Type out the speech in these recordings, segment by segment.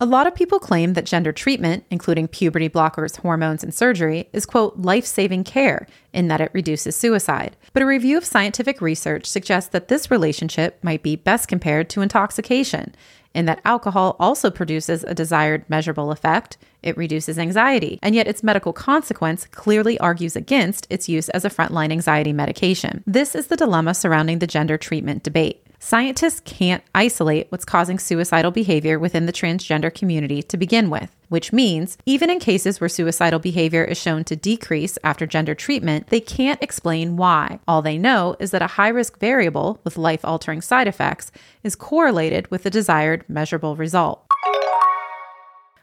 A lot of people claim that gender treatment, including puberty blockers, hormones, and surgery, is, quote, life saving care in that it reduces suicide. But a review of scientific research suggests that this relationship might be best compared to intoxication, in that alcohol also produces a desired measurable effect. It reduces anxiety, and yet its medical consequence clearly argues against its use as a frontline anxiety medication. This is the dilemma surrounding the gender treatment debate. Scientists can't isolate what's causing suicidal behavior within the transgender community to begin with, which means even in cases where suicidal behavior is shown to decrease after gender treatment, they can't explain why. All they know is that a high risk variable with life altering side effects is correlated with the desired measurable result.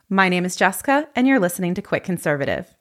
My name is Jessica, and you're listening to Quick Conservative.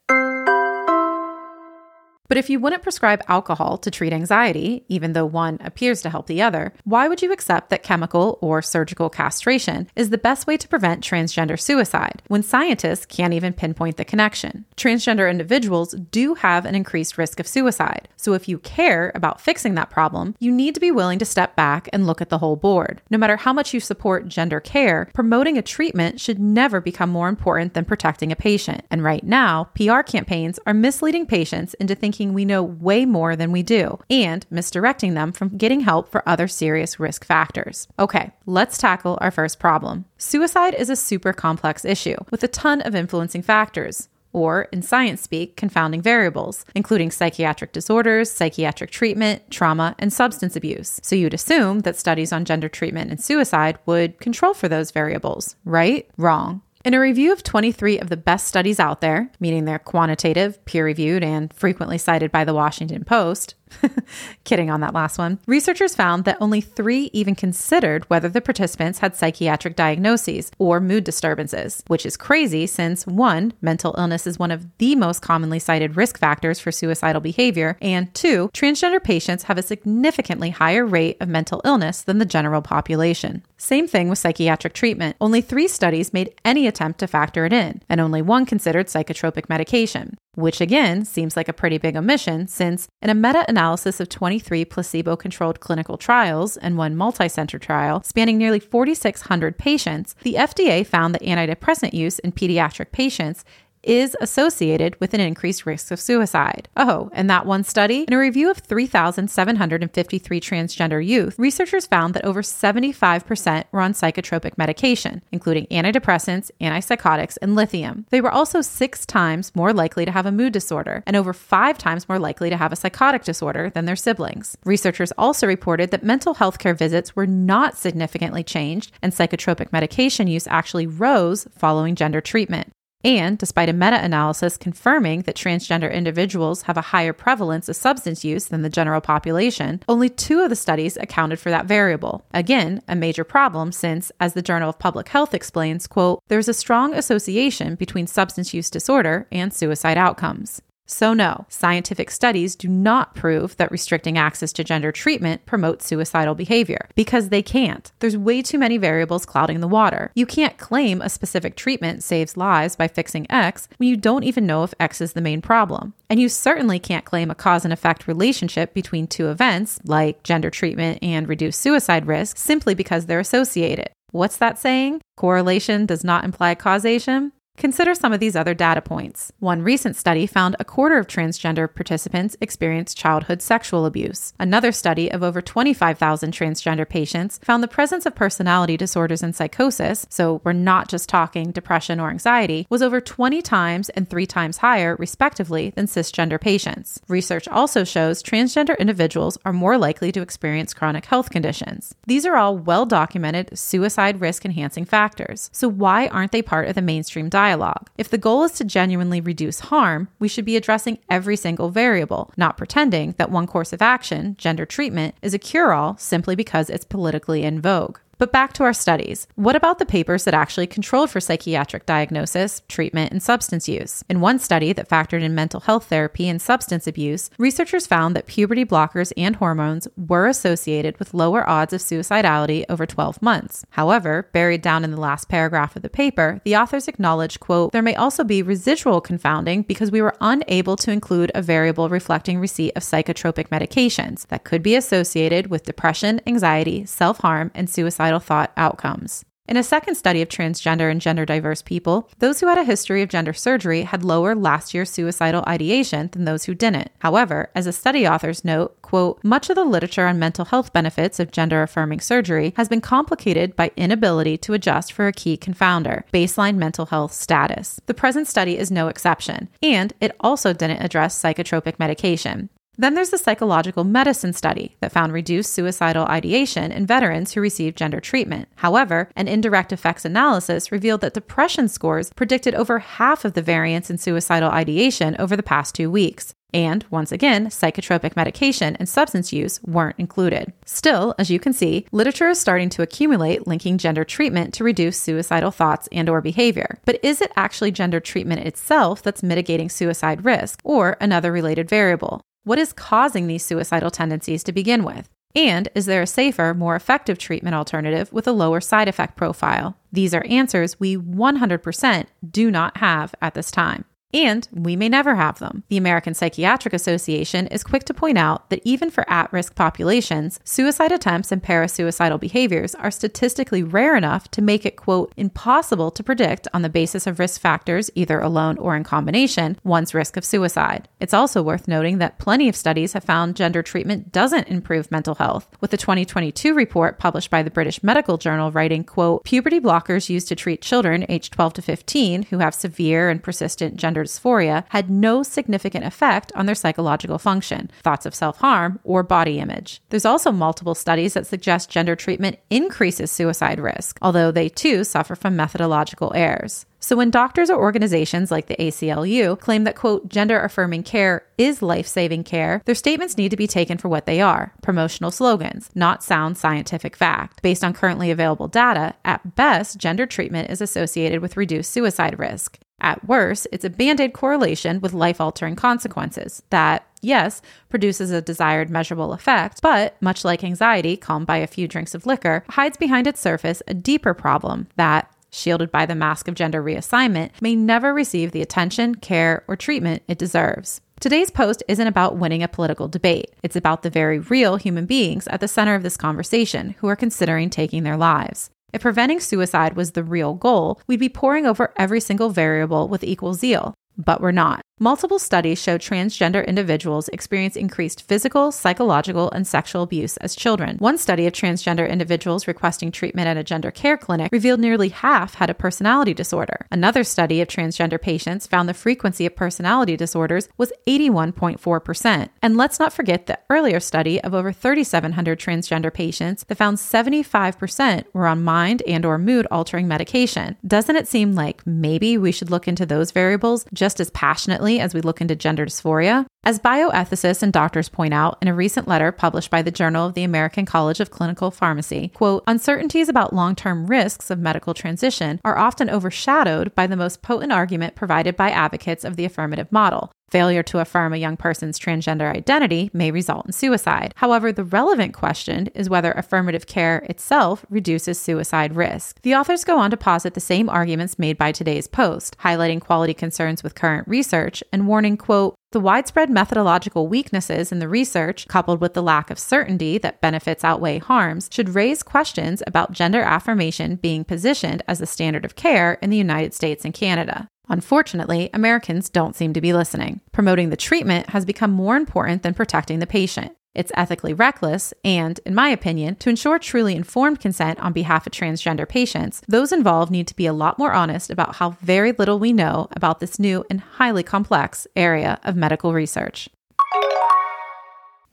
But if you wouldn't prescribe alcohol to treat anxiety, even though one appears to help the other, why would you accept that chemical or surgical castration is the best way to prevent transgender suicide when scientists can't even pinpoint the connection? Transgender individuals do have an increased risk of suicide. So if you care about fixing that problem, you need to be willing to step back and look at the whole board. No matter how much you support gender care, promoting a treatment should never become more important than protecting a patient. And right now, PR campaigns are misleading patients into thinking thinking we know way more than we do and misdirecting them from getting help for other serious risk factors. Okay, let's tackle our first problem. Suicide is a super complex issue with a ton of influencing factors or in science speak, confounding variables, including psychiatric disorders, psychiatric treatment, trauma, and substance abuse. So you'd assume that studies on gender treatment and suicide would control for those variables, right? Wrong. In a review of 23 of the best studies out there, meaning they're quantitative, peer reviewed, and frequently cited by the Washington Post, Kidding on that last one. Researchers found that only three even considered whether the participants had psychiatric diagnoses or mood disturbances, which is crazy since one, mental illness is one of the most commonly cited risk factors for suicidal behavior, and two, transgender patients have a significantly higher rate of mental illness than the general population. Same thing with psychiatric treatment. Only three studies made any attempt to factor it in, and only one considered psychotropic medication which again seems like a pretty big omission since in a meta analysis of 23 placebo controlled clinical trials and one multi-center trial spanning nearly 4,600 patients, the FDA found that antidepressant use in pediatric patients is associated with an increased risk of suicide. Oh, and that one study, in a review of 3,753 transgender youth, researchers found that over 75% were on psychotropic medication, including antidepressants, antipsychotics, and lithium. They were also six times more likely to have a mood disorder and over five times more likely to have a psychotic disorder than their siblings. Researchers also reported that mental health care visits were not significantly changed, and psychotropic medication use actually rose following gender treatment. And despite a meta analysis confirming that transgender individuals have a higher prevalence of substance use than the general population, only two of the studies accounted for that variable. Again, a major problem since, as the Journal of Public Health explains, quote, there's a strong association between substance use disorder and suicide outcomes. So, no, scientific studies do not prove that restricting access to gender treatment promotes suicidal behavior because they can't. There's way too many variables clouding the water. You can't claim a specific treatment saves lives by fixing X when you don't even know if X is the main problem. And you certainly can't claim a cause and effect relationship between two events, like gender treatment and reduced suicide risk, simply because they're associated. What's that saying? Correlation does not imply causation? Consider some of these other data points. One recent study found a quarter of transgender participants experienced childhood sexual abuse. Another study of over 25,000 transgender patients found the presence of personality disorders and psychosis, so we're not just talking depression or anxiety, was over 20 times and 3 times higher, respectively, than cisgender patients. Research also shows transgender individuals are more likely to experience chronic health conditions. These are all well documented suicide risk enhancing factors. So, why aren't they part of the mainstream diet? Dialogue. If the goal is to genuinely reduce harm, we should be addressing every single variable, not pretending that one course of action, gender treatment, is a cure all simply because it's politically in vogue. But back to our studies. What about the papers that actually controlled for psychiatric diagnosis, treatment, and substance use? In one study that factored in mental health therapy and substance abuse, researchers found that puberty blockers and hormones were associated with lower odds of suicidality over 12 months. However, buried down in the last paragraph of the paper, the authors acknowledged, quote, there may also be residual confounding because we were unable to include a variable reflecting receipt of psychotropic medications that could be associated with depression, anxiety, self-harm, and suicide suicidal thought outcomes. In a second study of transgender and gender diverse people, those who had a history of gender surgery had lower last year suicidal ideation than those who didn't. However, as the study authors note, quote, much of the literature on mental health benefits of gender affirming surgery has been complicated by inability to adjust for a key confounder, baseline mental health status. The present study is no exception, and it also didn't address psychotropic medication. Then there's the psychological medicine study that found reduced suicidal ideation in veterans who received gender treatment. However, an indirect effects analysis revealed that depression scores predicted over half of the variance in suicidal ideation over the past two weeks. And once again, psychotropic medication and substance use weren't included. Still, as you can see, literature is starting to accumulate linking gender treatment to reduce suicidal thoughts and or behavior. But is it actually gender treatment itself that's mitigating suicide risk or another related variable? What is causing these suicidal tendencies to begin with? And is there a safer, more effective treatment alternative with a lower side effect profile? These are answers we 100% do not have at this time and we may never have them. The American Psychiatric Association is quick to point out that even for at risk populations, suicide attempts and parasuicidal behaviors are statistically rare enough to make it, quote, impossible to predict on the basis of risk factors, either alone or in combination, one's risk of suicide. It's also worth noting that plenty of studies have found gender treatment doesn't improve mental health, with the 2022 report published by the British Medical Journal writing, quote, puberty blockers used to treat children aged 12 to 15 who have severe and persistent gender dysphoria had no significant effect on their psychological function, thoughts of self harm, or body image. There's also multiple studies that suggest gender treatment increases suicide risk, although they too suffer from methodological errors. So when doctors or organizations like the ACLU claim that, quote, gender affirming care is life saving care, their statements need to be taken for what they are promotional slogans, not sound scientific fact. Based on currently available data, at best, gender treatment is associated with reduced suicide risk. At worst, it's a band aid correlation with life altering consequences that, yes, produces a desired measurable effect, but much like anxiety calmed by a few drinks of liquor, hides behind its surface a deeper problem that, shielded by the mask of gender reassignment, may never receive the attention, care, or treatment it deserves. Today's post isn't about winning a political debate. It's about the very real human beings at the center of this conversation who are considering taking their lives. If preventing suicide was the real goal, we'd be poring over every single variable with equal zeal. But we're not. Multiple studies show transgender individuals experience increased physical, psychological, and sexual abuse as children. One study of transgender individuals requesting treatment at a gender care clinic revealed nearly half had a personality disorder. Another study of transgender patients found the frequency of personality disorders was 81.4%. And let's not forget the earlier study of over 3700 transgender patients that found 75% were on mind and or mood altering medication. Doesn't it seem like maybe we should look into those variables just as passionately as we look into gender dysphoria. As bioethicists and doctors point out in a recent letter published by the Journal of the American College of Clinical Pharmacy, quote, uncertainties about long-term risks of medical transition are often overshadowed by the most potent argument provided by advocates of the affirmative model, Failure to affirm a young person's transgender identity may result in suicide. However, the relevant question is whether affirmative care itself reduces suicide risk. The authors go on to posit the same arguments made by today's post, highlighting quality concerns with current research and warning, quote, the widespread methodological weaknesses in the research, coupled with the lack of certainty that benefits outweigh harms, should raise questions about gender affirmation being positioned as the standard of care in the United States and Canada. Unfortunately, Americans don't seem to be listening. Promoting the treatment has become more important than protecting the patient. It's ethically reckless, and, in my opinion, to ensure truly informed consent on behalf of transgender patients, those involved need to be a lot more honest about how very little we know about this new and highly complex area of medical research.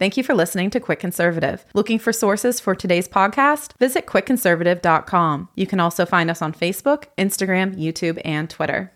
Thank you for listening to Quick Conservative. Looking for sources for today's podcast? Visit quickconservative.com. You can also find us on Facebook, Instagram, YouTube, and Twitter.